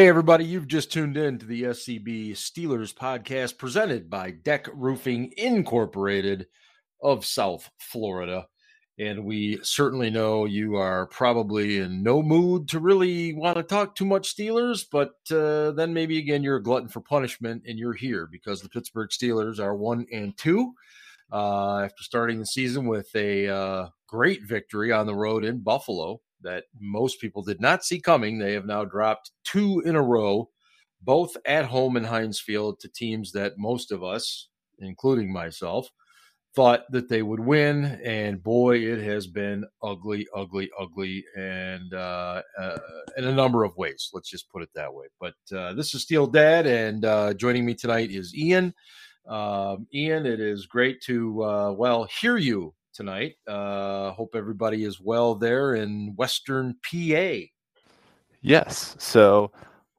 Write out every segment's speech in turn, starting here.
Hey, everybody, you've just tuned in to the SCB Steelers podcast presented by Deck Roofing Incorporated of South Florida. And we certainly know you are probably in no mood to really want to talk too much Steelers, but uh, then maybe again you're a glutton for punishment and you're here because the Pittsburgh Steelers are one and two uh, after starting the season with a uh, great victory on the road in Buffalo that most people did not see coming. They have now dropped two in a row, both at home in Heinz Field to teams that most of us, including myself, thought that they would win. And boy, it has been ugly, ugly, ugly, and uh, uh, in a number of ways. Let's just put it that way. But uh, this is Steel Dad, and uh, joining me tonight is Ian. Um, Ian, it is great to uh, well hear you tonight. Uh, hope everybody is well there in Western PA. Yes. So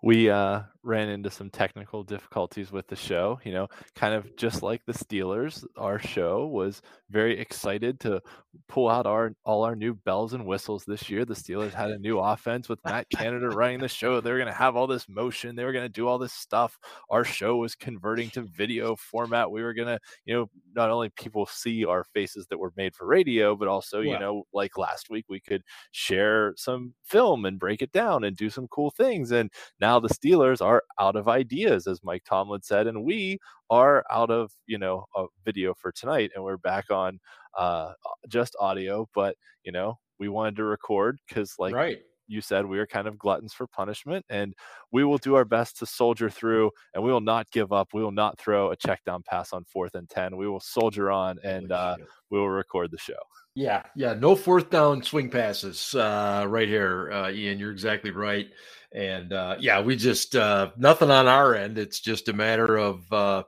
we uh, ran into some technical difficulties with the show. You know, kind of just like the Steelers, our show was very excited to pull out our all our new bells and whistles this year. The Steelers had a new offense with Matt Canada running the show. They were going to have all this motion. They were going to do all this stuff. Our show was converting to video format. We were going to, you know, not only people see our faces that were made for radio, but also, you know, like last week we could share some film and break it down and do some cool things. And now the Steelers are out of ideas, as Mike Tomlin said, and we are out of you know a video for tonight, and we're back on uh, just audio. But you know we wanted to record because like right you said we are kind of gluttons for punishment and we will do our best to soldier through and we will not give up we will not throw a check down pass on fourth and 10 we will soldier on and uh, we will record the show. Yeah yeah no fourth down swing passes uh, right here uh, ian you're exactly right and uh, yeah we just uh, nothing on our end it's just a matter of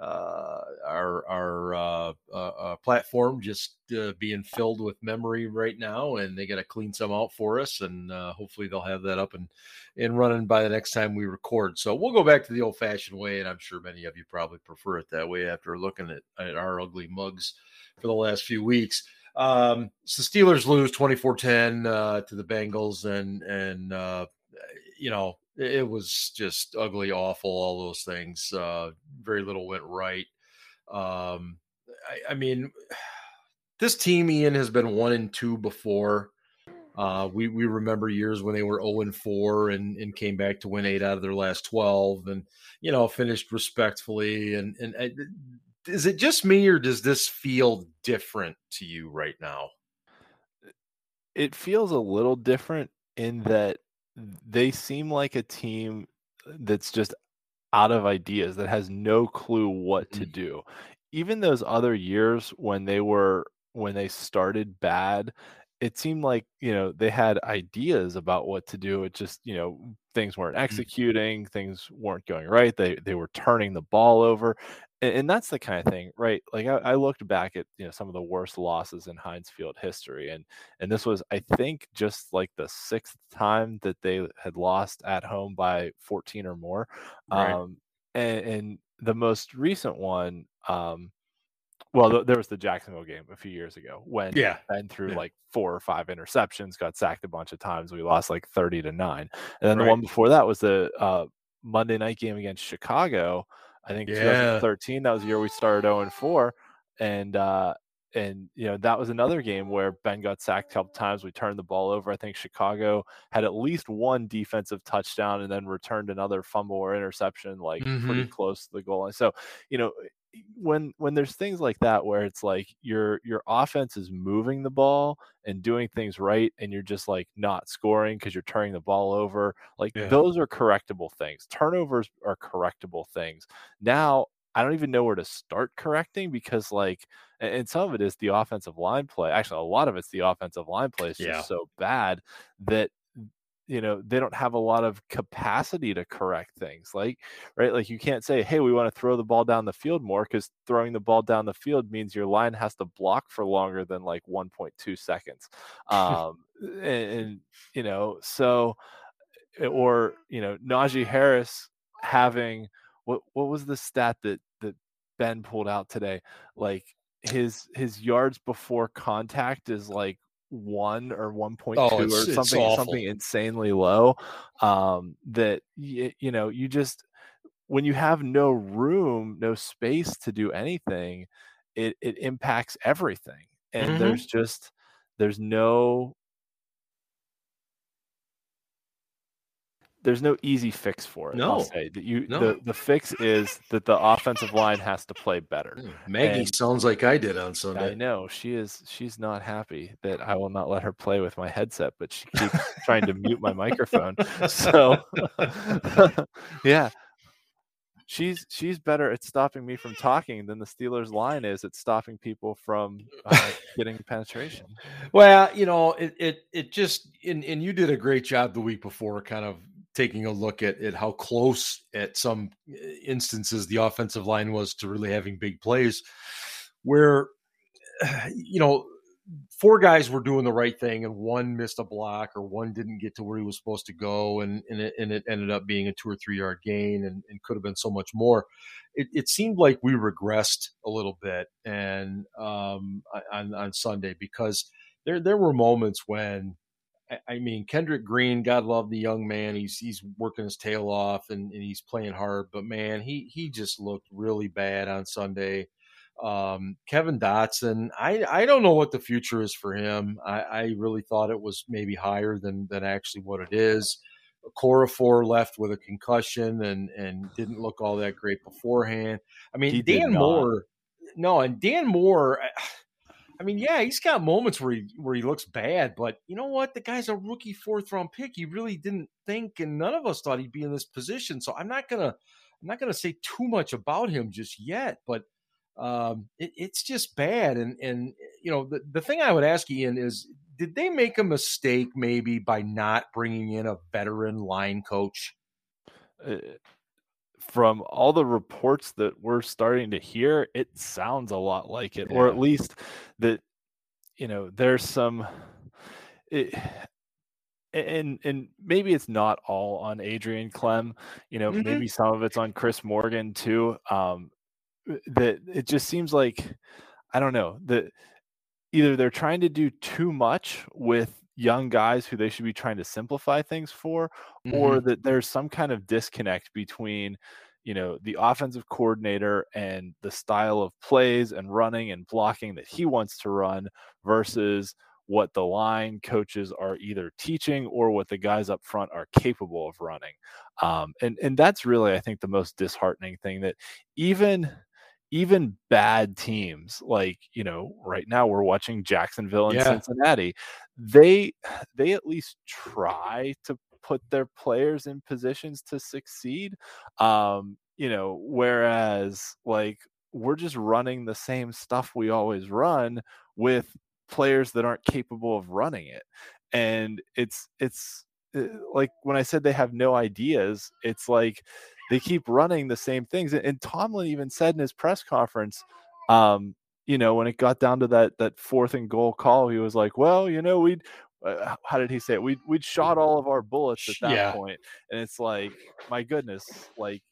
uh, our our uh, uh, uh, platform just uh, being filled with memory right now, and they got to clean some out for us, and uh, hopefully they'll have that up and and running by the next time we record. So we'll go back to the old fashioned way, and I'm sure many of you probably prefer it that way after looking at, at our ugly mugs for the last few weeks. Um, so Steelers lose 24-10 uh, to the Bengals, and and uh, you know it was just ugly, awful, all those things. Uh, very little went right. Um, I, I, mean, this team, Ian, has been one and two before. Uh, we we remember years when they were zero oh and four and and came back to win eight out of their last twelve, and you know finished respectfully. And and, and is it just me, or does this feel different to you right now? It feels a little different in that they seem like a team that's just out of ideas that has no clue what to mm. do. Even those other years when they were when they started bad, it seemed like, you know, they had ideas about what to do. It just, you know, things weren't mm. executing, things weren't going right. They they were turning the ball over and, and that's the kind of thing, right? Like I, I, looked back at you know some of the worst losses in Heinz Field history, and and this was I think just like the sixth time that they had lost at home by 14 or more, right. um, and, and the most recent one. Um, well, th- there was the Jacksonville game a few years ago when yeah, Ben threw yeah. like four or five interceptions, got sacked a bunch of times. We lost like thirty to nine, and then right. the one before that was the uh, Monday night game against Chicago, I think yeah. 2013 that was the year we started 0 and 4, and uh, and you know that was another game where Ben got sacked a couple times. We turned the ball over. I think Chicago had at least one defensive touchdown and then returned another fumble or interception, like mm-hmm. pretty close to the goal line. So you know when when there's things like that where it's like your your offense is moving the ball and doing things right and you're just like not scoring because you're turning the ball over like yeah. those are correctable things turnovers are correctable things now i don't even know where to start correcting because like and some of it is the offensive line play actually a lot of it's the offensive line play is just yeah. so bad that you know they don't have a lot of capacity to correct things like right like you can't say hey we want to throw the ball down the field more because throwing the ball down the field means your line has to block for longer than like 1.2 seconds um and, and, you know so eh, or you know Najee Harris having what what was the stat that that Ben pulled out today? Like his his yards before contact is like one or 1.2 oh, or something something insanely low um, that y- you know you just when you have no room no space to do anything it it impacts everything and mm-hmm. there's just there's no there's no easy fix for it. No, I'll say that you no. the, the fix is that the offensive line has to play better. Hmm, Maggie and sounds like I did on Sunday. I know she is. She's not happy that I will not let her play with my headset, but she keeps trying to mute my microphone. So, yeah, she's she's better at stopping me from talking than the Steelers line is at stopping people from uh, getting penetration. Well, you know, it it it just and and you did a great job the week before, kind of taking a look at, at how close at some uh, instances the offensive line was to really having big plays where you know four guys were doing the right thing and one missed a block or one didn't get to where he was supposed to go and, and, it, and it ended up being a two or three yard gain and, and could have been so much more. It, it, seemed like we regressed a little bit and um, on, on sunday because there, there were moments when I mean, Kendrick Green, God love the young man. He's he's working his tail off and, and he's playing hard. But man, he he just looked really bad on Sunday. Um, Kevin Dotson, I I don't know what the future is for him. I, I really thought it was maybe higher than than actually what it is. Okorafor left with a concussion and and didn't look all that great beforehand. I mean, he Dan Moore, no, and Dan Moore. I mean, yeah, he's got moments where he where he looks bad, but you know what? The guy's a rookie fourth round pick. He really didn't think, and none of us thought he'd be in this position. So I'm not gonna I'm not gonna say too much about him just yet, but um, it, it's just bad. And and you know, the the thing I would ask Ian is, did they make a mistake maybe by not bringing in a veteran line coach? Uh, from all the reports that we're starting to hear, it sounds a lot like it, yeah. or at least that you know there's some. It, and and maybe it's not all on Adrian Klemm. You know, mm-hmm. maybe some of it's on Chris Morgan too. Um, that it just seems like I don't know that either they're trying to do too much with young guys who they should be trying to simplify things for mm-hmm. or that there's some kind of disconnect between you know the offensive coordinator and the style of plays and running and blocking that he wants to run versus what the line coaches are either teaching or what the guys up front are capable of running um, and and that's really i think the most disheartening thing that even even bad teams like you know right now we're watching jacksonville and yeah. cincinnati they they at least try to put their players in positions to succeed um you know whereas like we're just running the same stuff we always run with players that aren't capable of running it and it's it's uh, like when i said they have no ideas it's like they keep running the same things. And, Tomlin even said in his press conference, um, you know, when it got down to that that fourth and goal call, he was like, "Well, you know, we'd." Uh, how did he say it? We'd we'd shot all of our bullets at that yeah. point. and it's like, my goodness, like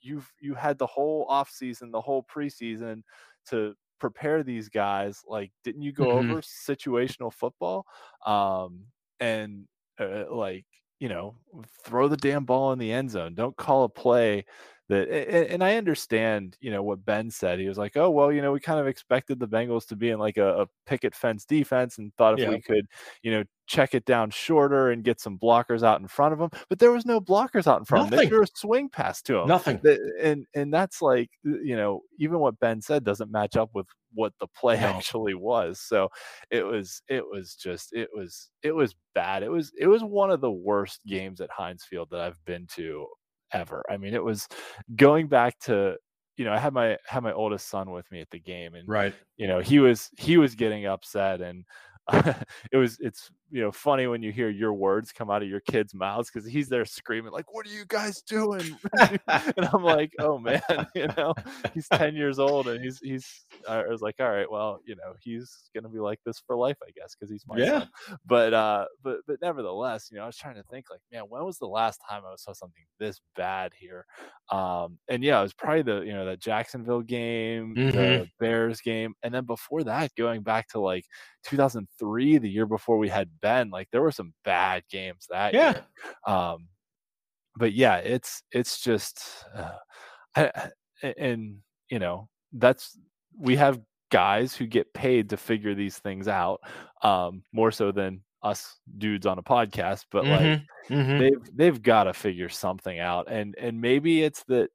you've you had the whole off season, the whole preseason to prepare these guys. Like, didn't you go mm-hmm. over situational football? Um, and uh, like you know, throw the damn ball in the end zone. Don't call a play that and, I understand, you know, what Ben said. He was like, "Oh, well, you know, we kind of expected the Bengals to be in like a, a picket fence defense and thought if yeah. we could, you know, check it down shorter and get some blockers out in front of them." But there was no blockers out in front Nothing. of them. They threw a swing pass to them. Nothing. And and that's like, you know, even what Ben said doesn't match up with what the play no. actually was. So it was it was just it was it was bad. It was it was one of the worst games at Heinz Field that I've been to ever. I mean, it was going back to you know, I had my had my oldest son with me at the game, and right, you know, he was he was getting upset, and uh, it was it's you know funny when you hear your words come out of your kids' mouths because he's there screaming like, "What are you guys doing?" and I'm like, "Oh man, you know, he's 10 years old and he's he's." I was like, "All right, well, you know, he's gonna be like this for life, I guess, because he's my yeah. son." But uh, but but nevertheless, you know, I was trying to think like, man, when was the last time I saw something this bad here? Um, and yeah, it was probably the you know that Jacksonville game, mm-hmm. the Bears game, and then before that, going back to like 2003, the year before we had Ben, like there were some bad games that yeah. year. Um, but yeah, it's it's just, uh, I, and you know that's we have guys who get paid to figure these things out, um, more so than us dudes on a podcast. But mm-hmm. like mm-hmm. they've they've got to figure something out, and and maybe it's that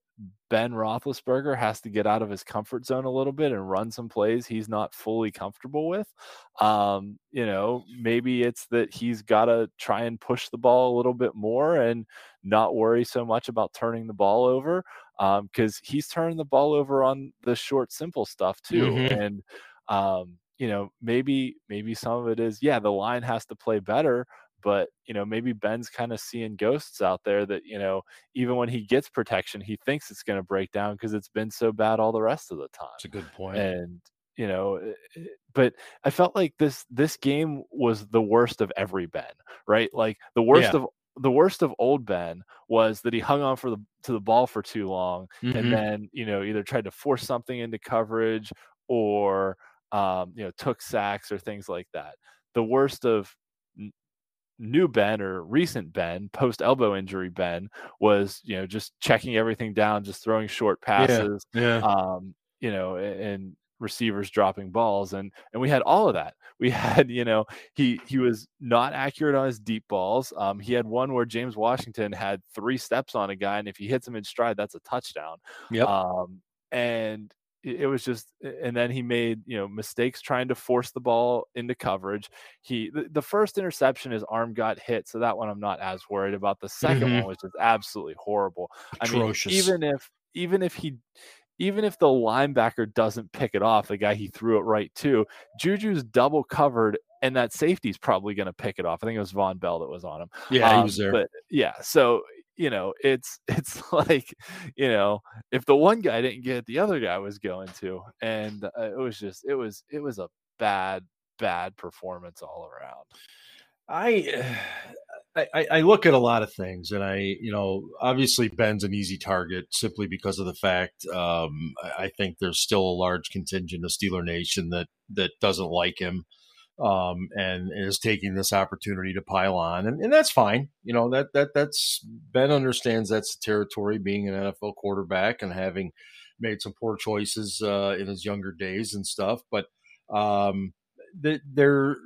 Ben Roethlisberger has to get out of his comfort zone a little bit and run some plays he's not fully comfortable with. Um, you know, maybe it's that he's got to try and push the ball a little bit more and not worry so much about turning the ball over because um, he's turning the ball over on the short, simple stuff too. Mm-hmm. And um, you know, maybe maybe some of it is yeah, the line has to play better, but you know maybe ben's kind of seeing ghosts out there that you know even when he gets protection he thinks it's going to break down because it's been so bad all the rest of the time it's a good point and you know eh, eh, but i felt like this this game was the worst of every ben right like the worst yeah. of the worst of old Ben was that he hung on for the to the ball for too long, mm-hmm. and then you know either tried to force something into coverage or um, you know took sacks or things like that. The worst of new Ben or recent Ben, post elbow injury Ben, was you know just checking everything down, just throwing short passes, yeah, yeah. Um, you know, and receivers dropping balls, and and we had all of that. We had you know he he was not accurate on his deep balls. Um, he had one where James Washington had three steps on a guy, and if he hits him in stride, that's a touchdown. Yep. Um, and it was just and then he made you know mistakes trying to force the ball into coverage he the, the, first interception his arm got hit so that one i'm not as worried about the 2nd mm-hmm. one was just absolutely horrible Atrocious. i mean even if even if he even if the linebacker doesn't pick it off the guy he threw it right to juju's double covered and that safety's probably going to pick it off. I think it was Vonn Bell that was on him. Yeah, um, he was there. But yeah, so you know, it's it's like, you know, if the one guy didn't get it, the other guy was going to, and uh, it was just, it was, it was a bad, bad performance all around. I, I, I look at a lot of things, and I, you know, obviously Ben's an easy target simply because of the fact um, I think there's still a large contingent of Steeler Nation that that doesn't like him um, and is taking this opportunity to pile on, and, and that's fine. You know that that that's Ben understands that's the territory, being an NFL quarterback and having made some poor choices uh, in his younger days and stuff. But um, the, there,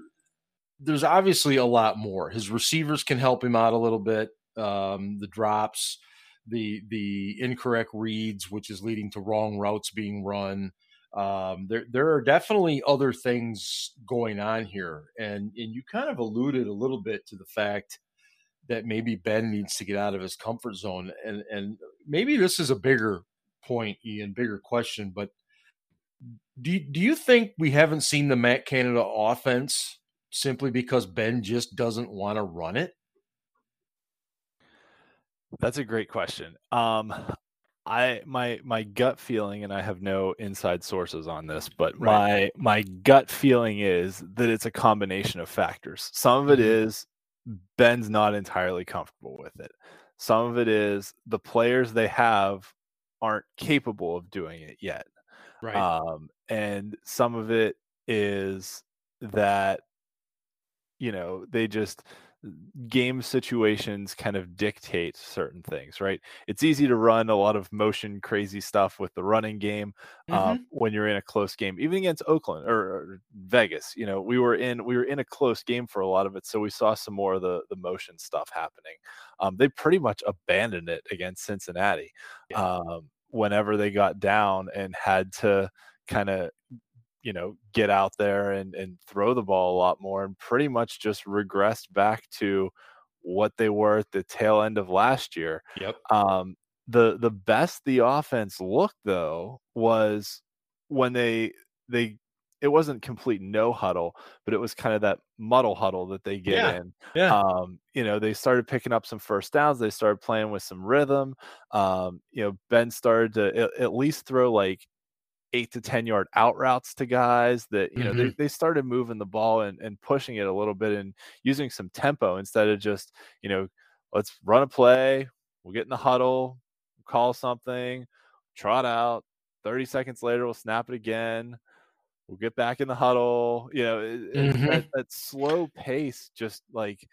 there's obviously a lot more. His receivers can help him out a little bit. Um, the drops, the the incorrect reads, which is leading to wrong routes being run um, there there are definitely other things going on here, and and you kind of alluded a little bit to the fact that maybe Ben needs to get out of his comfort zone, and and maybe this is a bigger point, Ian, bigger question, but do do you think we haven't seen the Matt Canada offense simply because Ben just doesn't want to run it? That's a great question. Um, I my my gut feeling, and I have no inside sources on this, but right. my my gut feeling is that it's a combination of factors. Some of it mm-hmm. Ben's not entirely comfortable with it. Some of it is the players they have aren't capable of doing it yet. Right. Um, and some of it is that you know they just game situations kind of dictate certain things, right? It's easy to run a lot of motion crazy stuff with the running game um, mm-hmm. um, when you're in a close game, even against Oakland or, or, Vegas. You know, we were in we were in a close game for a lot of it, so we saw some more of the the motion stuff happening. Um, they pretty much abandoned it against Cincinnati yeah. um, whenever they got down and had to kind of you know get out there and and throw the ball a lot more and pretty much just regressed back to what they were at the tail end of last year. Yep. Um, the the best the offense looked though was when they they it wasn't complete no huddle, but it was kind of that muddle huddle that they get yeah. in. Yeah. Um, you know, they started picking up some first downs. They started playing with some rhythm. Um, you know, Ben started to at, at least throw like eight to 10 yard out routes to guys that, you know, mm-hmm. they, they started moving the ball and, and pushing it a little bit and using some tempo instead of just, you know, let's run a play. We'll get in the huddle, call something, trot out. 30 seconds later, we'll snap it again. We'll get back in the huddle. You know, mm-hmm. that, that slow pace just like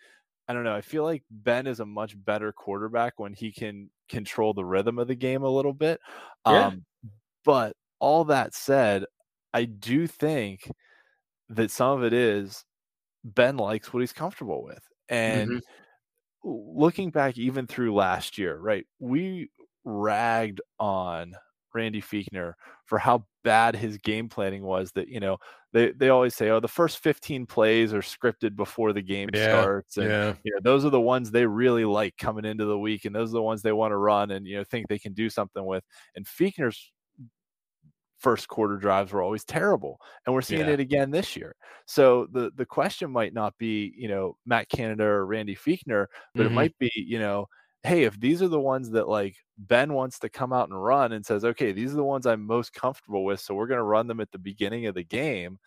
I don't know. I feel like Ben is a much better quarterback when he can control the rhythm of the game a little bit. Yeah. Um, but all that said, I do think that some of it is Ben likes what he's comfortable with. And mm-hmm. looking back even through last year, right? We ragged on Randy Fichtner for how bad his game planning was that you know they they always say oh the first 15 plays are scripted before the game yeah, starts and yeah. you know those are the ones they really like coming into the week and those are the ones they want to run and you know think they can do something with and Fichtner's first quarter drives were always terrible and we're seeing yeah. it again this year so the the question might not be you know Matt Canada or Randy Fichtner but mm-hmm. it might be you know hey, if these are the ones that like Ben wants to come out and run and says, okay, these are the ones I'm most comfortable with, so we're going to run them at the beginning of the game.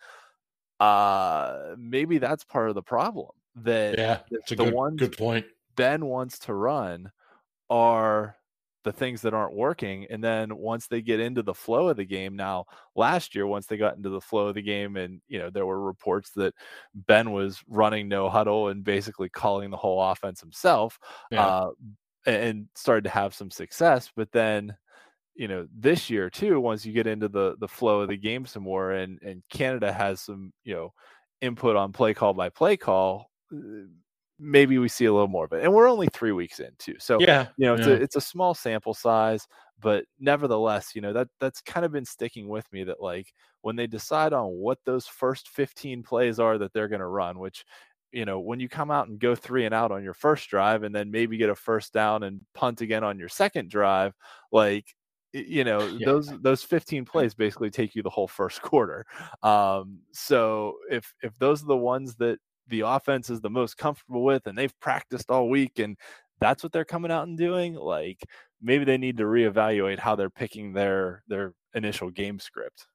Uh, maybe that's part of the problem. That yeah, a the good, ones good point. Ben wants to run are the things that aren't working. And then once they get into the flow of the game, now last year, once they got into the flow of the game, and you know, there were reports that Ben was running no huddle and basically calling the whole offense himself. Yeah. Uh, and started to have some success. But then, you know, this year too, once you get into the the flow of the game some more, and and Canada has some you know input on play call by play call. Maybe we see a little more of it, and we're only three weeks in too. So yeah, you know, it's yeah. a it's a small sample size, but nevertheless, you know that that's kind of been sticking with me. That like when they decide on what those first 15 plays are that they're going to run, which you know, when you come out and go three and out on your first drive and then maybe get a first down and punt again on your second drive, like you know yeah. those those 15 plays basically take you the whole first quarter um so if if those are the ones that the offense is the most comfortable with and they've practiced all week and that's what they're coming out and doing like maybe they need to reevaluate how they're picking their their initial game script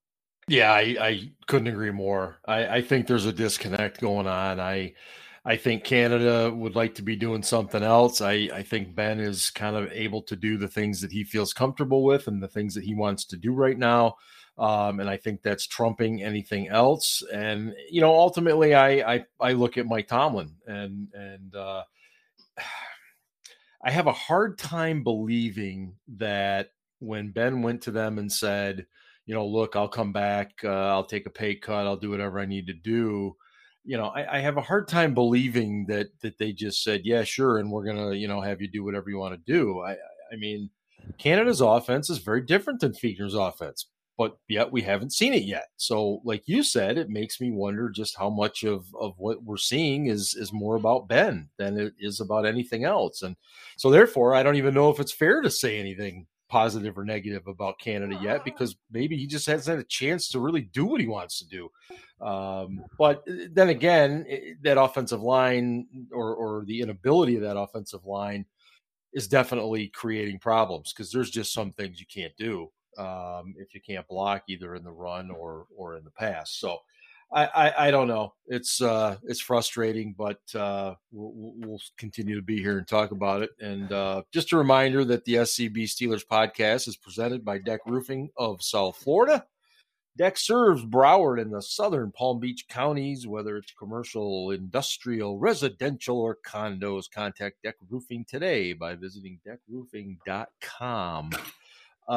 yeah, I, I couldn't agree more. I, I think there's a disconnect going on. I I think Canada would like to be doing something else. I, I think Ben is kind of able to do the things that he feels comfortable with and the things that he wants to do right now. Um, and I think that's trumping anything else. And you know, ultimately, I I, I look at Mike Tomlin and and uh, I have a hard time believing that when Ben went to them and said, you know, look, I'll come back, uh, I'll take a pay cut, I'll do whatever I need to do. You know, I, I, have a hard time believing that that they just said, yeah, sure, and we're gonna, you know, have you do whatever you want to do. I, I mean, Canada's offense is very different than Fichtner's offense, but yet we haven't seen it yet. So, like you said, it makes me wonder just how much of of what we're seeing is is more about Ben than it is about anything else. And so, therefore, I don't even know if it's fair to say anything positive or negative about Canada yet because maybe he just hasn't had a chance to really do what he wants to do. Um, but uh, then again, that offensive line or, or the inability of that offensive line is definitely creating problems because there's just some things you can't do um, if you can't block either in the run or or in the pass. So I, I, I don't know. It's uh, it's frustrating, but uh, we'll, we'll, continue to be here and talk about it. And uh, just a reminder that the SCB Steelers podcast is presented by Deck Roofing of South Florida. Deck serves Broward and the southern Palm Beach counties, whether it's commercial, industrial, residential, or condos. Contact Deck Roofing today by visiting deckroofing.com.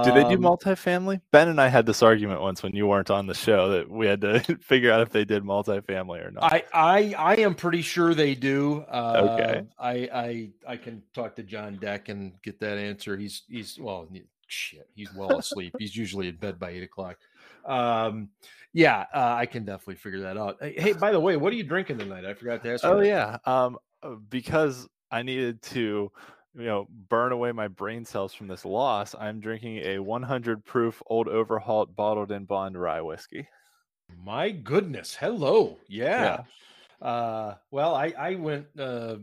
Do they do um, multifamily? Ben and I had this argument once when you weren't on the show that we had to figure out if they did multifamily or not. I I, I am pretty sure they do. Uh, okay. I I I can talk to John Deck and get that answer. He's he's well shit. He's well asleep. he's usually in bed by eight o'clock. Um, yeah, uh, I can definitely figure that out. Hey, by the way, what are you drinking tonight? I forgot to ask. Oh yeah, um, uh, because I needed to you know burn away my brain cells from this loss i'm drinking a 100 proof Old Overholt bottled in bond rye whiskey My goodness. Hello. Yeah. yeah. Uh, well, I, I went uh,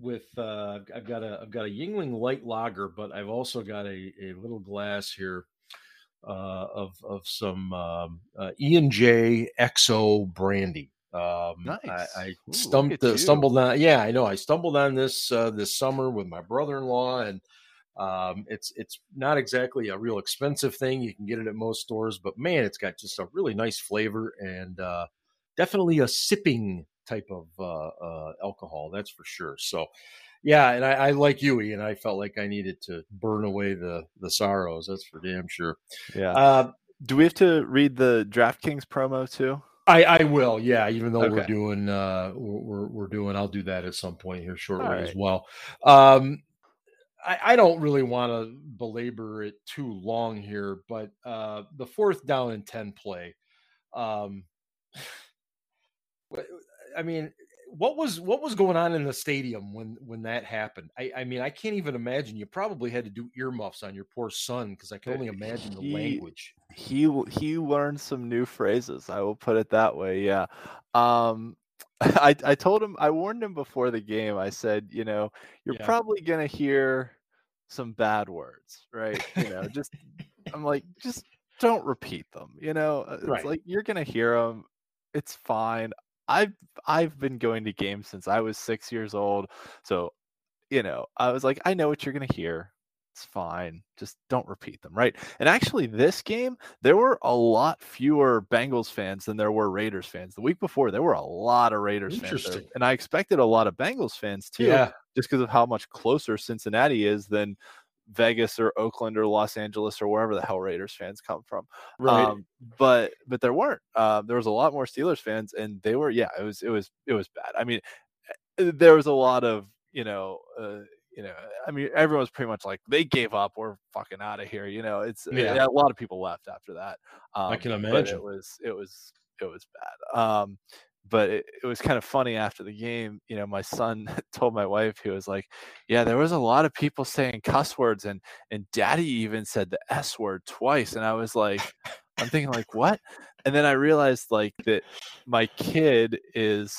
with uh, I've got a I've got a Yuengling light lager, but I've also got a, a little glass here uh, of of some um, uh, E and J XO brandy. Um, nice. I, I Ooh, stumbled stumbled on. Yeah, I know. I stumbled on this uh, this summer with my brother in law, and um, it's it's not exactly a real expensive thing. You can get it at most stores, but man, it's got just a really nice flavor and uh, definitely a sipping type of uh, uh, alcohol. That's for sure. So, yeah, and I, I like you, and I felt like I needed to burn away the the sorrows. That's for damn sure. Yeah. Uh, Do we have to read the DraftKings promo too? I, I will, yeah. Even though okay. we're doing, uh, we're, we're doing, I'll do that at some point here shortly right. as well. Um, I, I don't really want to belabor it too long here, but uh, the fourth down and 10 play. Um, I mean, what was what was going on in the stadium when when that happened? I, I mean, I can't even imagine. You probably had to do earmuffs on your poor son because I can only imagine he, the language. He he learned some new phrases. I will put it that way. Yeah. Um, I, I told him, I warned him before the game. I said, you know, you're yeah. probably going to hear some bad words, right? You know, just, I'm like, just don't repeat them. You know, uh, it's right. like you're going to hear them. It's fine. I've, I've been going to games since I was six years old. So, you know, I was like, I know what you're going to hear it's fine. Just don't repeat them, right? And actually, this game, there were a lot fewer Bengals fans than there were Raiders fans. The week before, there were a lot of Raiders fans. There. And I expected a lot of Bengals fans too, yeah. just because of how much closer Cincinnati is than Vegas or Oakland or Los Angeles or wherever the hell Raiders fans come from. Right. Um, but but there weren't. Uh, there was a lot more Steelers fans, and they were yeah. It was it was it was bad. I mean, eh, there was a lot of you know. Uh, you know, I mean, everyone's pretty much like they gave up. We're fucking out of here. You know, it's yeah. a lot of people left after that. Um, I can imagine it was it was it was bad. Um, but it, it was kind of funny after the game. You know, my son told my wife he was like, "Yeah, there was a lot of people saying cuss words, and and Daddy even said the S word twice." And I was like, I'm thinking like, what? And then I realized like that my kid is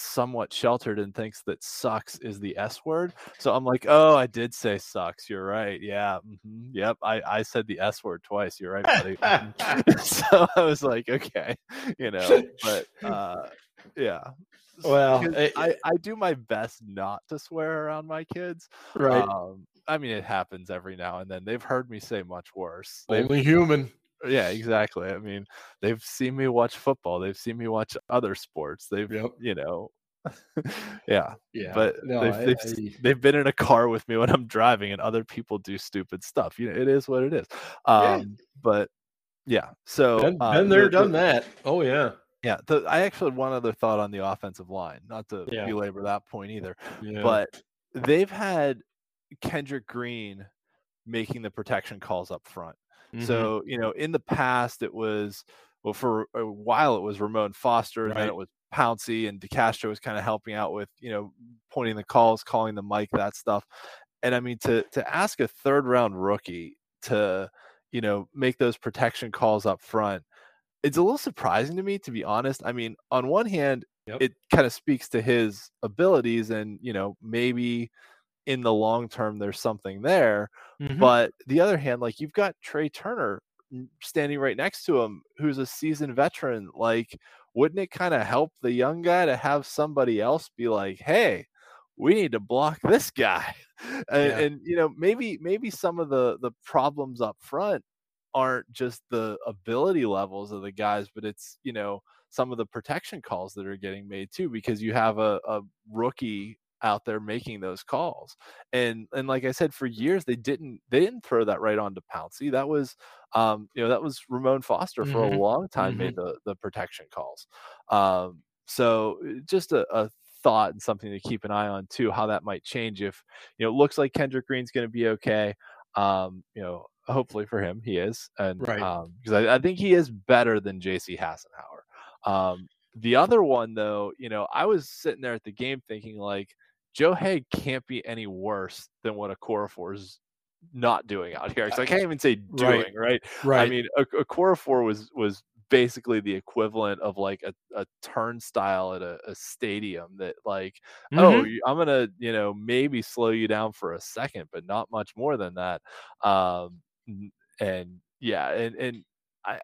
somewhat sheltered and thinks that sucks is the S word. So I'm like, oh, I did say sucks. You're right. Yeah. Mm-hmm. Yep. I, I said the S word twice. You're right, buddy. Mm-hmm. so I was like, okay, you know, but uh, yeah. Well, it, I, I do my best not to swear around my kids. Right. Um, I mean, it happens every now and then. They've heard me say much worse. Only They've, human. Yeah, exactly. I mean, they've seen me watch football. They've seen me watch other sports. They've, yep. you know, yeah, yeah. But no, they've, I, they've, I... they've, been in a car with me when I'm driving, and other people do stupid stuff. You know, it is what it is. Um, yeah. But yeah, so been, uh, been there, done that. Oh yeah. Yeah, the, I actually had one other thought on the offensive line, not to yeah. belabor that point either, yeah. but they've had Kendrick Green making the protection calls up front. Mm-hmm. So, you know, in the past, it was, well, for a while, it was Ramon Foster, and right. then it was Pouncey, and DeCastro was kind of helping out with, you know, pointing the calls, calling the Mike, that stuff. And I mean, to to ask a third round rookie to, you know, make those protection calls up front, it's a little surprising to me, to be honest. I mean, on one hand, yep. it kind of speaks to his abilities, and you know, maybe in the long term there's something there. Mm-hmm. But the other hand, like you've got Trai Turner standing right next to him who's a seasoned veteran. Like, wouldn't it kind of help the young guy to have somebody else be like, hey, we need to block this guy and, yeah. and, you know maybe maybe some of the the problems up front aren't just the ability levels of the guys but it's you know some of the protection calls that are getting made too because you have a, a rookie out there making those calls. And and like I said, for years they didn't they didn't throw that right onto Pouncey. That was um, you know, that was Ramon Foster for mm-hmm. a long time mm-hmm. made the the protection calls. Um, so uh, just a, a thought and something to keep an eye on too, how that might change if you know it looks like Kendrick Green's gonna be okay. Um, you know, hopefully for him he is. And right. um because I, I think he is better than JC Hassenauer. Um the other one though, you know, I was sitting there at the game thinking like Joe Haeg can't be any worse than what a Okorafor is not doing out here. So I can't even say doing, right? Right. right. I mean, a Okorafor was was basically the equivalent of like a, a turnstile at a, a stadium that like oh, mm-hmm. oh i'm gonna you know maybe slow you down for a second but not much more than that um and yeah and and i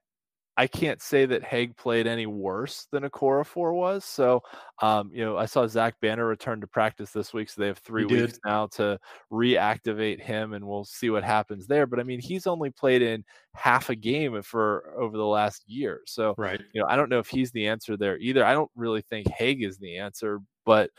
I can't say that Haeg played any worse than Okorafor was. So, um, you know, I saw Zach Banner return to practice this week, so they have three he weeks did. now to reactivate him, and we'll see what happens there. But I mean, he's only played in half a game for over the last year, so right. You know, I don't know if he's the answer there either. I don't really think Haeg is the answer, but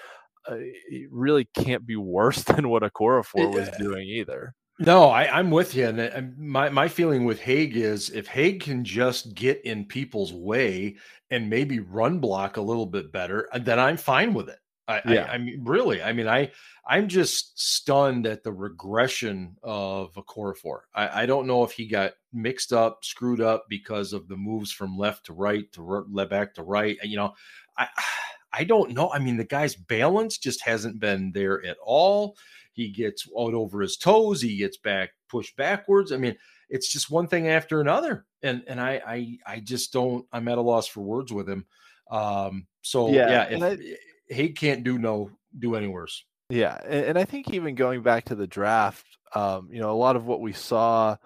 uh, it really can't be worse than what Okorafor was doing either. No, I, am with you. And my, my feeling with Haeg is if Haeg can just get in people's way and maybe run block a little bit better, uh, then I'm fine with it. I, yeah. I, I mean, really, I mean, I, I'm just stunned at the regression of Okorafor. I, I don't know if he got mixed up, screwed up because of the moves from left to right to left back to right. You know, I, I don't know. I mean, the guy's balance just hasn't been there at all. He gets out over his toes. He gets back pushed backwards. I mean, it's just one thing after another, and and I I I just don't. I'm at a loss for words with him. Um. So yeah, yeah if I, he can't do no do any worse. Yeah, and, and I think even going back to the draft, um, you know, a lot of what we saw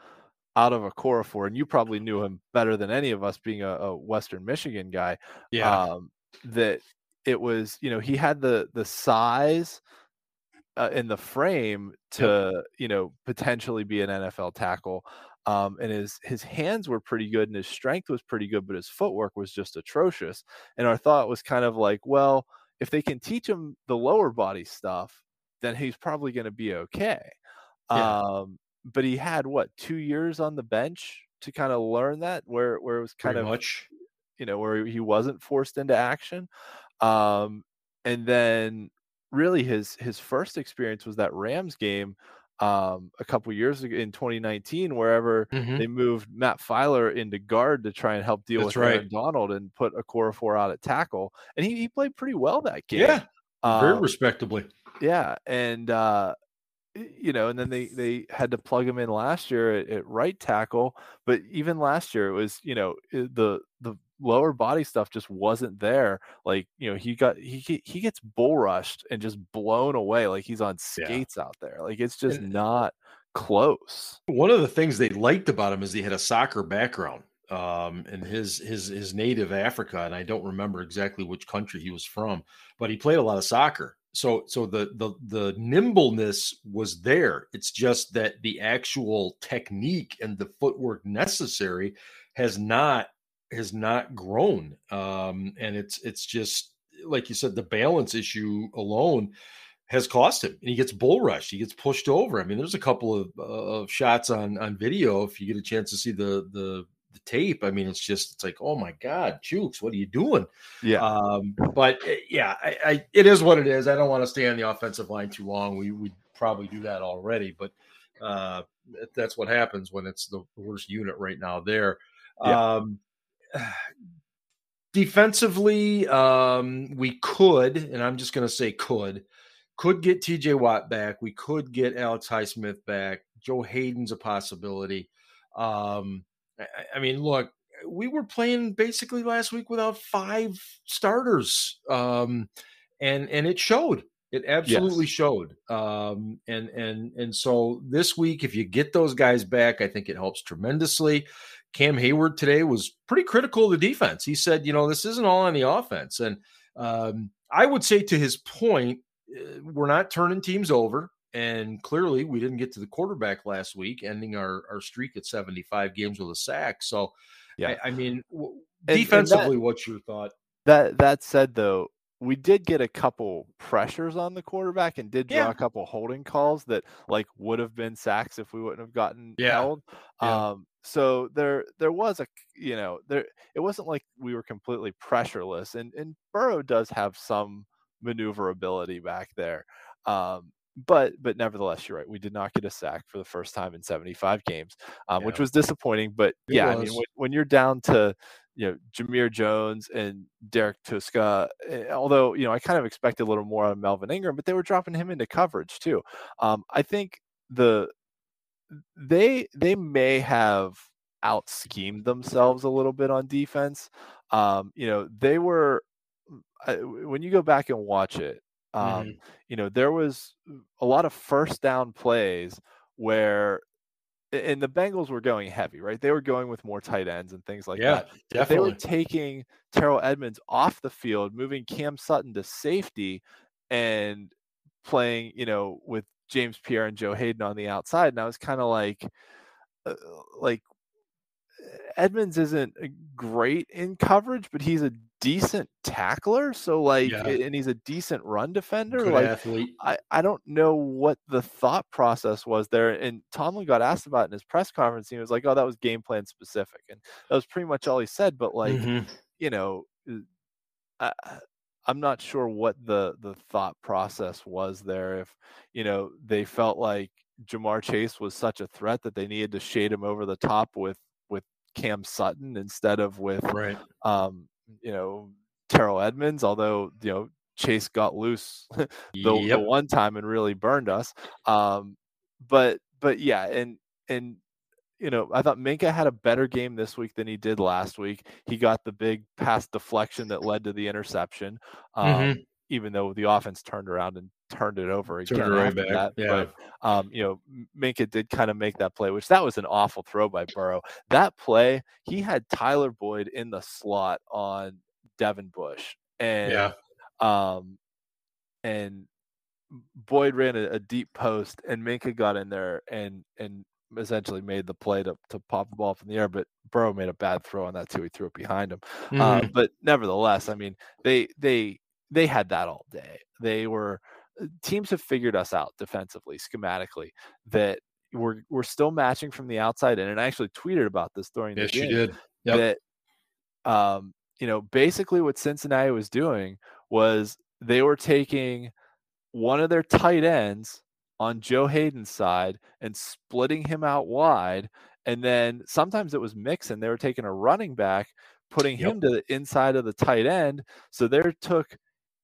out of Okorafor, and you probably knew him better than any of us, being a, a Western Michigan guy. Yeah. Um, that it was, you know, he had the the size uh, in the frame to yep. you know potentially be an NFL tackle. Um, and his his hands were pretty good and his strength was pretty good, but his footwork was just atrocious. And our thought was kind of like, well, if they can teach him the lower body stuff, then he's probably going to be okay. Yeah. Um, but he had what two years on the bench to kind of learn that, where where it was kind pretty of much, you know, where he wasn't forced into action. Um, and then really his his first experience was that Rams game um, a couple years ago in 2019, wherever mm-hmm. they moved Matt Feiler into guard to try and help deal That's with right. Aaron Donald and put Okorafor out at tackle, and he, he played pretty well that game. Yeah, um, very respectably. Yeah, and uh, you know, and then they they had to plug him in last year at, at right tackle, but even last year it was you know the the lower body stuff just wasn't there. Like, you know, he got he he gets bull rushed and just blown away like he's on skates yeah. out there. Like it's just and, not close. One of the things they liked about him is he had a soccer background. Um, and his his his native Africa, and I don't remember exactly which country he was from, but he played a lot of soccer. So so the the the nimbleness was there. It's just that the actual technique and the footwork necessary has not has not grown, um, and it's it's just like you said, the balance issue alone has cost him. And he gets bull rushed. He gets pushed over. I mean, there's a couple of, uh, of shots on on video. If you get a chance to see the the the tape, I mean, it's just it's like, oh my god, Chuks, what are you doing? Yeah. Um, but eh, yeah, I, I, it is what it is. I don't want to stay on the offensive line too long. We we probably do that already, but uh, that's what happens when it's the worst unit right now there. Yeah. Um, defensively, um, we could, and I'm just going to say could, could get TJ Watt back. We could get Alex Highsmith back. Joe Haden's a possibility. Um, I, I, mean, look, we were playing basically last week without five starters, um, and and it showed. It absolutely yes. showed. Um, and and and so this week, if you get those guys back, I think it helps tremendously. Cam Heyward today was pretty critical of the defense. He said, you know, this isn't all on the offense. And um, I would say to his point, uh, we're not turning teams over. And clearly, we didn't get to the quarterback last week, ending our, our streak at 75 games with a sack. So, yeah, I, I mean, defensively, and that, what's your thought? That that said, though, we did get a couple pressures on the quarterback and did draw yeah. a couple holding calls that like would have been sacks if we wouldn't have gotten yeah. held. Yeah. Um, so there there was a you know there it wasn't like we were completely pressureless and and Burrow does have some maneuverability back there um, but but nevertheless you're right we did not get a sack for the first time in 75 games um, which was disappointing but it yeah was. I mean when, when you're down to you know Jamir Jones and Derrek Tuszka. Eh, although you know I kind of expected a little more on Melvin Ingram, but they were dropping him into coverage too. Um, I think the they they may have out schemed themselves a little bit on defense. Um, you know, they were when you go back and watch it, um, mm-hmm. you know, there was a lot of first down plays where and the Bengals were going heavy, right? They were going with more tight ends and things like that. yeah, that. Definitely. They were taking Terrell Edmunds off the field, moving Cam Sutton to safety, and playing, you know, with James Pierre and Joe Haden on the outside. And I was kind of like, uh, like Edmunds isn't great in coverage, but he's a decent tackler. So like, yeah. and he's a decent run defender. Good like, athlete. I I don't know what the thought process was there. And Tomlin got asked about in his press conference. He was like, "Oh, that was game plan specific," and that was pretty much all he said. But like, mm-hmm. you know, uh, I, I'm not sure what the the thought process was there. If you know they felt like Ja'Marr Chase was such a threat that they needed to shade him over the top with with Cam Sutton instead of with right. um, you know Terrell Edmunds, Although you know Chase got loose the, yep. the one time and really burned us. Um, but but yeah, and and you know, I thought Minkah had a better game this week than he did last week. He got the big pass deflection that led to the interception, um, mm-hmm. even though the offense turned around and turned it over again turned after right that. Yeah. But um, you know, Minkah did kind of make that play, which that was an awful throw by Burrow. That play, he had Tyler Boyd in the slot on Devin Bush, and yeah. um, and Boyd ran a, a, deep post, and Minkah got in there and and essentially made the play to, to pop the ball from the air, but Burrow made a bad throw on that too. He threw it behind him. Uh, mm-hmm. Uh, but nevertheless, I mean, they they they had that all day. They were teams have figured us out defensively, schematically, that we're we're still matching from the outside in. And I actually tweeted about this during yes, the game. you did. Yep. That um, you know, basically what Cincinnati was doing was they were taking one of their tight ends on Joe Haden's side and splitting him out wide. And then sometimes it was Mixon. They were taking a running back, putting yep. him to the inside of the tight end. So there took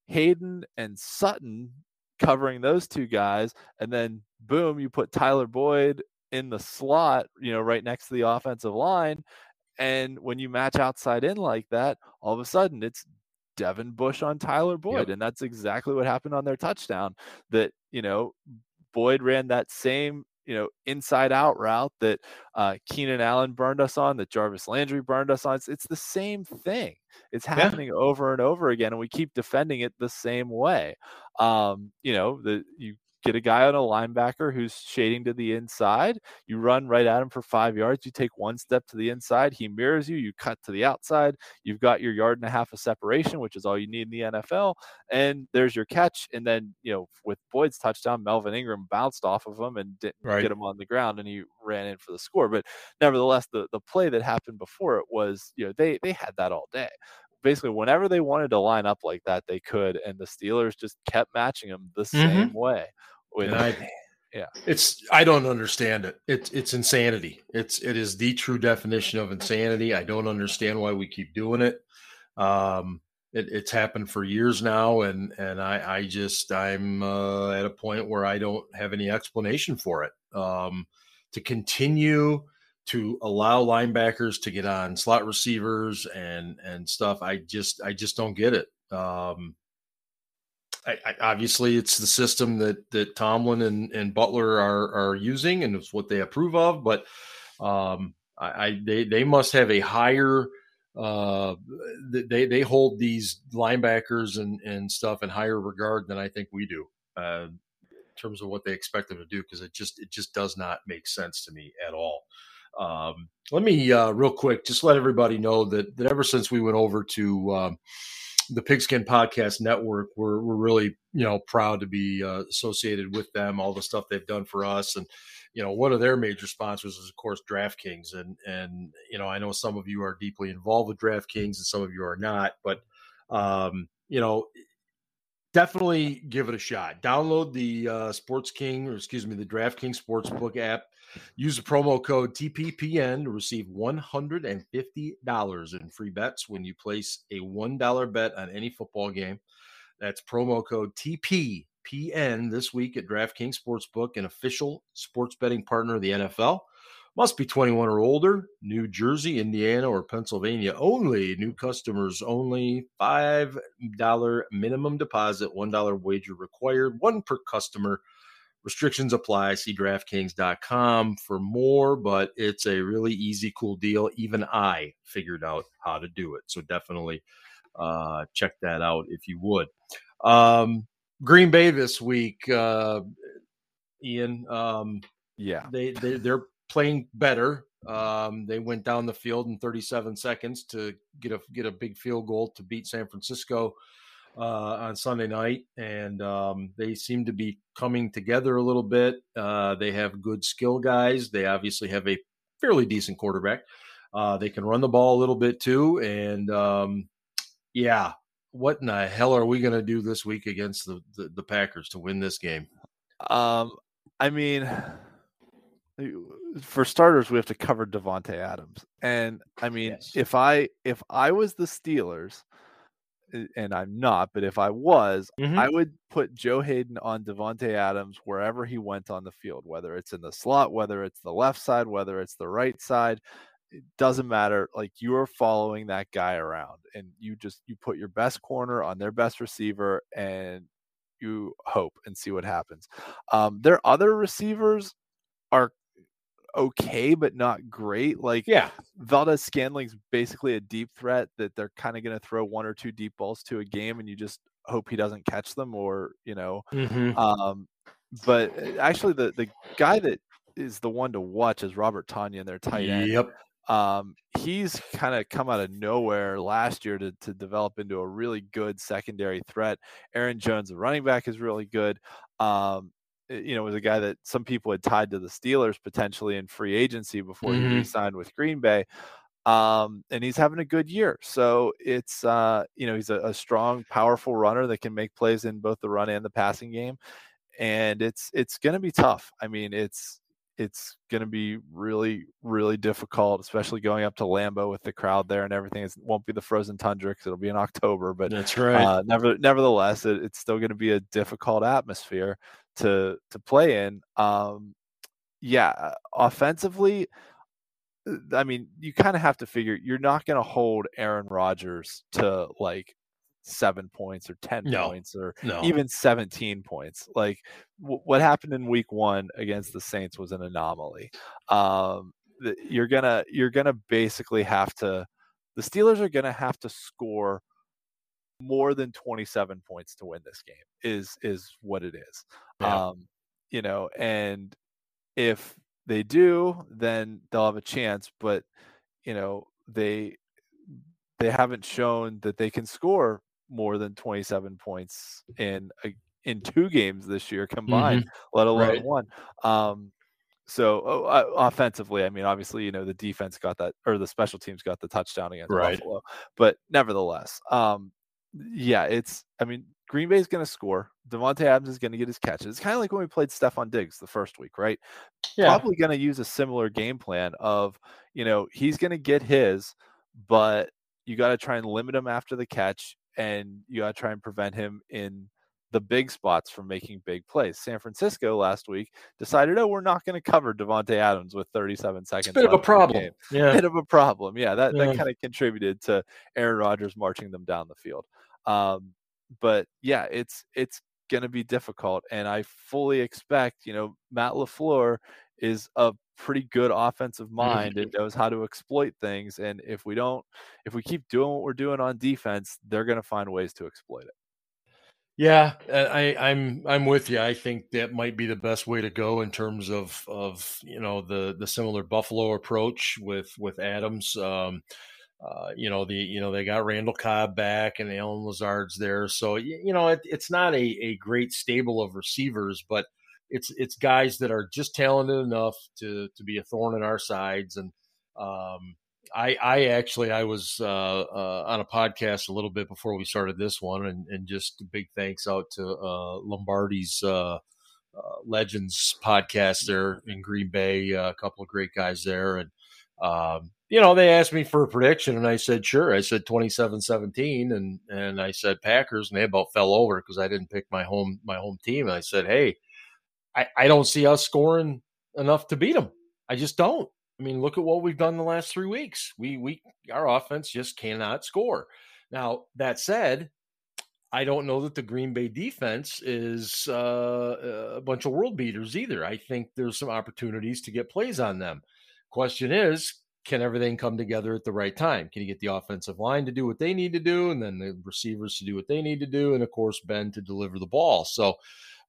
Haden and Sutton covering those two guys. And then boom, you put Tyler Boyd in the slot, you know, right next to the offensive line. And when you match outside in like that, all of a sudden it's Devin Bush on Tyler Boyd. Yep. And that's exactly what happened on their touchdown. That, you know, Boyd ran that same you know inside out route that uh, Keenan Allen burned us on, that Jarvis Landry burned us on. It's, it's the same thing. It's happening yeah. over and over again, and we keep defending it the same way. Um, you know, the you get a guy on a linebacker who's shading to the inside. You run right at him for five yards. You take one step to the inside. He mirrors you. You cut to the outside. You've got your yard and a half of separation, which is all you need in the NFL. And there's your catch. And then, you know, with Boyd's touchdown, Melvin Ingram bounced off of him and didn't right. get him on the ground and he ran in for the score. But nevertheless, the, the play that happened before it was, you know, they, they had that all day basically whenever they wanted to line up like that, they could, and the Steelers just kept matching them the mm-hmm. same way. With, I, yeah, it's I don't understand it. It's it's insanity. It's it is the true definition of insanity. I don't understand why we keep doing it. Um, it, it's happened for years now, and and I I just I'm uh, at a point where I don't have any explanation for it. Um, to continue to allow linebackers to get on slot receivers and and stuff. I just I just don't get it. Um, I, I, obviously, it's the system that that Tomlin and, and Butler are are using, and it's what they approve of. But um, I, I they they must have a higher uh, they they hold these linebackers and and stuff in higher regard than I think we do. Uh, in terms of what they expect them to do, because it just it just does not make sense to me at all. Um, let me uh, real quick just let everybody know that that ever since we went over to um, the Pigskin Podcast Network, we're we're really you know proud to be uh, associated with them. All the stuff they've done for us, and you know one of their major sponsors is of course DraftKings, and and you know I know some of you are deeply involved with DraftKings and some of you are not, but um, you know definitely give it a shot. Download the uh, Sports King, or excuse me, the DraftKings Sportsbook app. Use the promo code TPPN to receive $150 in free bets when you place a $1 bet on any football game. That's promo code TPPN this week at DraftKings Sportsbook, an official sports betting partner of the NFL. Must be 21 or older. New Jersey, Indiana, or Pennsylvania only. New customers only. $5 minimum deposit, $1 wager required, one per customer. Restrictions apply. See DraftKings.com for more, but it's a really easy, cool deal. Even I figured out how to do it. So definitely uh, check that out if you would. Um, Green Bay this week, uh, Ian. Um, yeah, they, they they're playing better. Um, they went down the field in 37 seconds to get a get a big field goal to beat San Francisco on Sunday night, and um, they seem to be coming together a little bit. Uh, they have good skill guys. They obviously have a fairly decent quarterback. Uh, they can run the ball a little bit too, and um, yeah, what in the hell are we going to do this week against the, the, the Packers to win this game? Um, I mean, for starters, we have to cover Davante Adams, and I mean, yes. if I if I was the Steelers, and I'm not, but if I was, mm-hmm. I would put Joe Haden on Davante Adams wherever he went on the field, whether it's in the slot, whether it's the left side, whether it's the right side. It doesn't matter. Like you are following that guy around, and you just you put your best corner on their best receiver, and you hope and see what happens. Um, their other receivers are okay, but not great. Like, yeah, Valdes-Scantling's basically a deep threat that they're kind of going to throw one or two deep balls to a game, and you just hope he doesn't catch them, or you know. Mm-hmm. Um, but uh, actually, the the guy that is the one to watch is Robert Tonyan, their tight end. Yep. Um, he's kind of come out of nowhere last year to, to develop into a really good secondary threat. Aaron Jones, the running back, is really good. Um, Eh, you know, was a guy that some people had tied to the Steelers potentially in free agency before mm-hmm. he re-signed with Green Bay. Um, and he's having a good year. So it's uh, you know, he's a, a, strong, powerful runner that can make plays in both the run and the passing game. And it's it's gonna be tough. I mean, it's it's going to be really, really difficult, especially going up to Lambeau with the crowd there and everything. It won't be the frozen tundra because it'll be in October, but that's right. Uh, never, nevertheless, it, it's still going to be a difficult atmosphere to to play in. Um, yeah, uh, offensively, uh, I mean, you kind of have to figure you're not going to hold Aaron Rodgers to like seven points or 10 no, points or no. even 17 points. Like w- what happened in week one against the Saints was an anomaly. Um, the, you're gonna you're gonna basically have to the Steelers are gonna have to score more than 27 points to win this game is is what it is yeah. um you know and if they do then they'll have a chance but you know they they haven't shown that they can score more than 27 points in a, in two games this year combined mm-hmm. let alone right. one um so uh, offensively, I mean, obviously, you know, the defense got that, or the special teams got the touchdown against right. Buffalo, but nevertheless, um, yeah, it's. I mean, Green Bay is going to score. Davante Adams is going to get his catches. It's kind of like when we played Stefon Diggs the first week, right? Yeah. Probably going to use a similar game plan of, you know, he's going to get his, but you got to try and limit him after the catch, and you got to try and prevent him in the big spots from making big plays. San Francisco last week decided, oh, we're not going to cover Davante Adams with 37 seconds. It's a bit of a problem. Yeah, bit of a problem. Yeah, that yeah. that kind of contributed to Aaron Rodgers marching them down the field. Um, but yeah, it's it's going to be difficult, and I fully expect you know Matt LaFleur is a pretty good offensive mind and knows how to exploit things. And if we don't, if we keep doing what we're doing on defense, they're going to find ways to exploit it. Yeah, I, I'm I'm with you. I think that might be the best way to go in terms of of you know the the similar Buffalo approach with with Adams. Um, uh, you know the you know they got Randall Cobb back and Allen Lazard's there, so you know it, it's not a, a great stable of receivers, but it's it's guys that are just talented enough to to be a thorn in our sides, and um, I I actually I was uh, uh, on a podcast a little bit before we started this one, and, and just big thanks out to uh, Lombardi's. Uh, Legends podcast there in Green Bay, a couple of great guys there, and um, you know, they asked me for a prediction and I said, sure. I said 27 17 and, and I said Packers and they about fell over because I didn't pick my home, my home team. And I said, Hey, I, I don't see us scoring enough to beat them. I just don't. I mean, look at what we've done the last three weeks. We we our offense just cannot score. Now that said, I don't know that the Green Bay defense is uh, a bunch of world beaters either. I think there's some opportunities to get plays on them. Question is, can everything come together at the right time? Can you get the offensive line to do what they need to do, and then the receivers to do what they need to do, and of course Ben to deliver the ball? So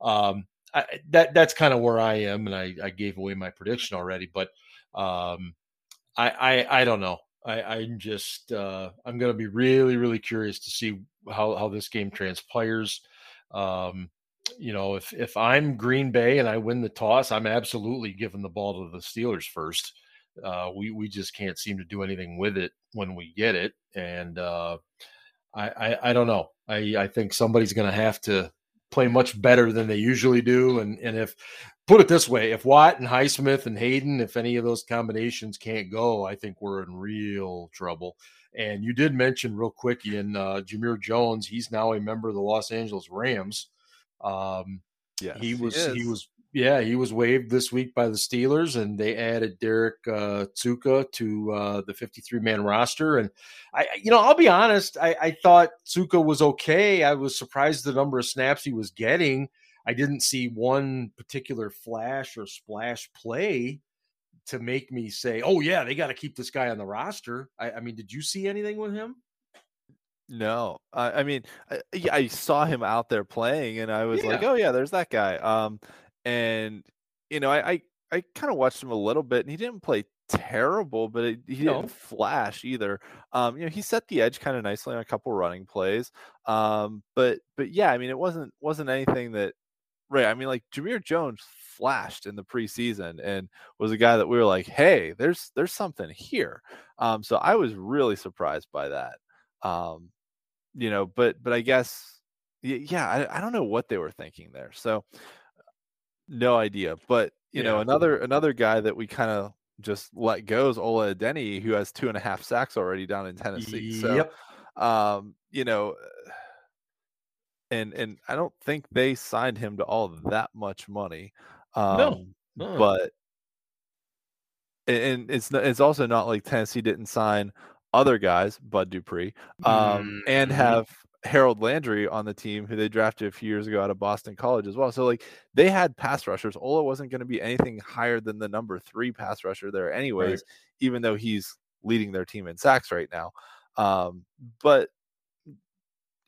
um, I, that that's kind of where I am, and I, I, gave away my prediction already, but um, I, I, I don't know. I, I'm just uh, I'm going to be really really curious to see how how this game transpires. Um, you know, if if I'm Green Bay and I win the toss, I'm absolutely giving the ball to the Steelers first. Uh, we we just can't seem to do anything with it when we get it, and uh, I, I, I don't know. I I think somebody's going to have to play much better than they usually do, and and if put it this way, if Watt and Highsmith and Haden, if any of those combinations can't go, I think we're in real trouble. And you did mention real quick, Ian, uh, Jamir Jones. He's now a member of the Los Angeles Rams. Um, yeah, he was he, he was yeah, he was waived this week by the Steelers, and they added Derrek uh, Tuszka to uh, the 53 man roster. And I, you know, I'll be honest, I, I thought Tuszka was okay. I was surprised the number of snaps he was getting. I didn't see one particular flash or splash play to make me say, "Oh yeah, they got to keep this guy on the roster." I, I mean, did you see anything with him? No, I, I mean, I, I, saw him out there playing, and I was yeah. like, "Oh yeah, there's that guy." Um, and you know, I I, I kind of watched him a little bit, and he didn't play terrible, but it, he no. didn't flash either. Um, you know, he set the edge kind of nicely on a couple running plays. Um, but but yeah, I mean, it wasn't wasn't anything that right. I mean, like Jamir Jones flashed in the preseason and was a guy that we were like, hey, there's there's something here. Um, so I was really surprised by that. Um, you know, but but I guess yeah, I, I don't know what they were thinking there. So no idea. But you yeah. know, another another guy that we kind of just let go is Ola Adeniyi, who has two and a half sacks already down in Tennessee. So, yep. um, you know, and and I don't think they signed him to all that much money. Um, no. Uh-uh. but and it's it's also not like Tennessee didn't sign other guys, Bud Dupree, um, mm-hmm. and have Harold Landry on the team, who they drafted a few years ago out of Boston College as well. So like they had pass rushers. Ola wasn't going to be anything higher than the number three pass rusher there, anyways. Right. Even though he's leading their team in sacks right now, um, but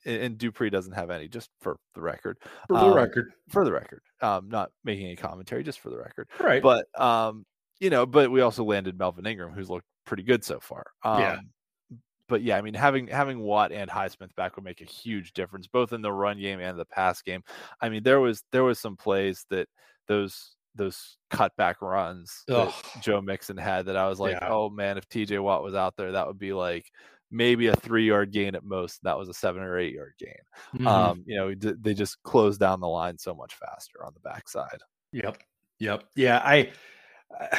and Dupree doesn't have any, just for the record. For the um, record. For the record. Um, not making any commentary, just for the record. Right. But um, you know, but we also landed Melvin Ingram, who's looked pretty good so far. Um, yeah but yeah, I mean, having having Watt and Highsmith back would make a huge difference, both in the run game and the pass game. I mean, there was there was some plays that those those cutback runs Ugh. that Joe Mixon had that I was like, yeah. oh man, if TJ Watt was out there, that would be like maybe a three yard gain at most. That was a seven or eight yard gain. Mm-hmm. Um, you know, they just closed down the line so much faster on the backside. Yep. Yep. Yeah. I,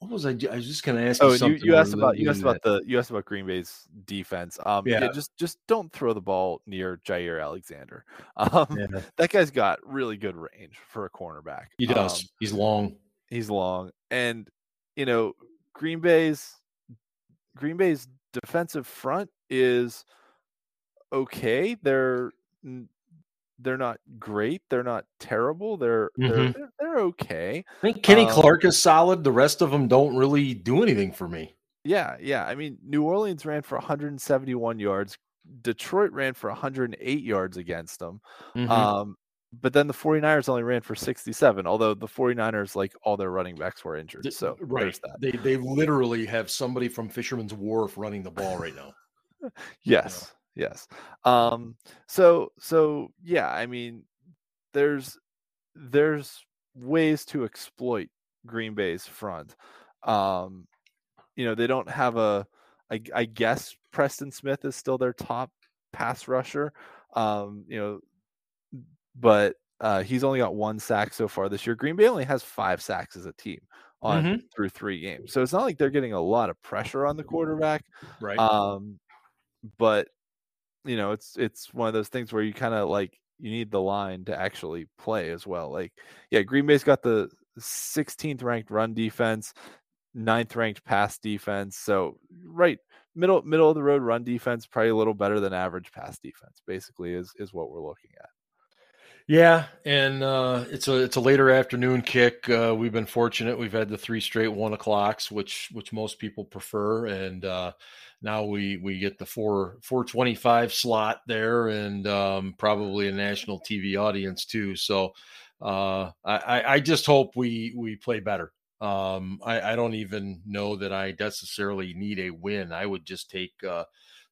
what was I? I was just going to ask. Oh, you, you, asked about you asked about the you asked about Green Bay's defense. Um, yeah. yeah. just just don't throw the ball near Jaire Alexander. Um, yeah. that guy's got really good range for a cornerback. He does. Um, he's long. He's long, and you know Green Bay's Green Bay's defensive front is okay. They're they're not great. They're not terrible. They're mm-hmm. they're, they're, they're okay. I think Kenny um, Clark is solid. The rest of them don't really do anything for me. Yeah, yeah. I mean, New Orleans ran for 171 yards. Detroit ran for 108 yards against them. Mm-hmm. Um, but then the 49ers only ran for 67, although the 49ers, like all their running backs were injured. So right. They they literally have somebody from Fisherman's Wharf running the ball right now. yes yes um so so yeah i mean there's there's ways to exploit green bay's front um you know they don't have a I, I guess preston smith is still their top pass rusher um you know but uh, he's only got one sack so far this year. Green Bay only has five sacks as a team on mm-hmm. through three games, so it's not like they're getting a lot of pressure on the quarterback. Right. Um, but you know, it's it's one of those things where you kind of like you need the line to actually play as well. Like, yeah, Green Bay's got the 16th ranked run defense. ninth ranked pass defense. So right middle middle of the road run defense, probably a little better than average pass defense. Basically, is is what we're looking at. Yeah, and uh, it's a it's a later afternoon kick. Uh, we've been fortunate; we've had the three straight one o'clocks, which which most people prefer, and uh, now we we get the four four twenty five slot there, and um, probably a national TV audience too. So uh, I I just hope we we play better. Um, I, I don't even know that I necessarily need a win. I would just take uh,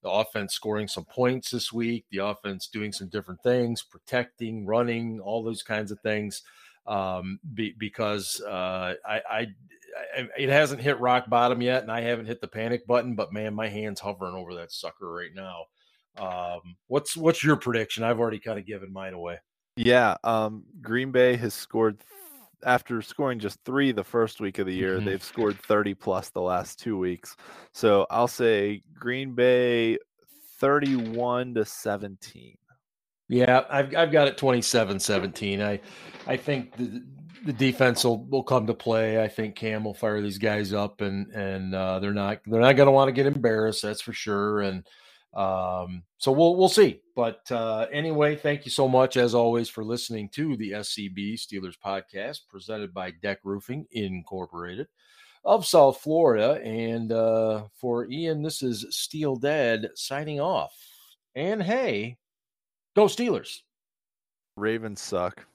the offense scoring some points this week, the offense doing some different things, protecting, running, all those kinds of things. Um, be, because uh, I, I, I, it hasn't hit rock bottom yet, and I haven't hit the panic button. But man, my hands hovering over that sucker right now. Um, what's what's your prediction? I've already kind of given mine away. Yeah, um, Green Bay has scored after scoring just three the first week of the year, mm-hmm. they've scored 30 plus the last two weeks. So I'll say Green Bay 31 to 17. Yeah, I've, I've got it 27 17. I, I think the, the defense will, will come to play. I think Cam will fire these guys up and, and uh, they're not, they're not going to want to get embarrassed. That's for sure. And, um, so we'll we'll see. But uh, anyway, thank you so much as always for listening to the SCB Steelers podcast presented by Deck Roofing Incorporated of South Florida. And uh, for Ian, this is Steel Dad signing off. And hey, go Steelers. Ravens suck.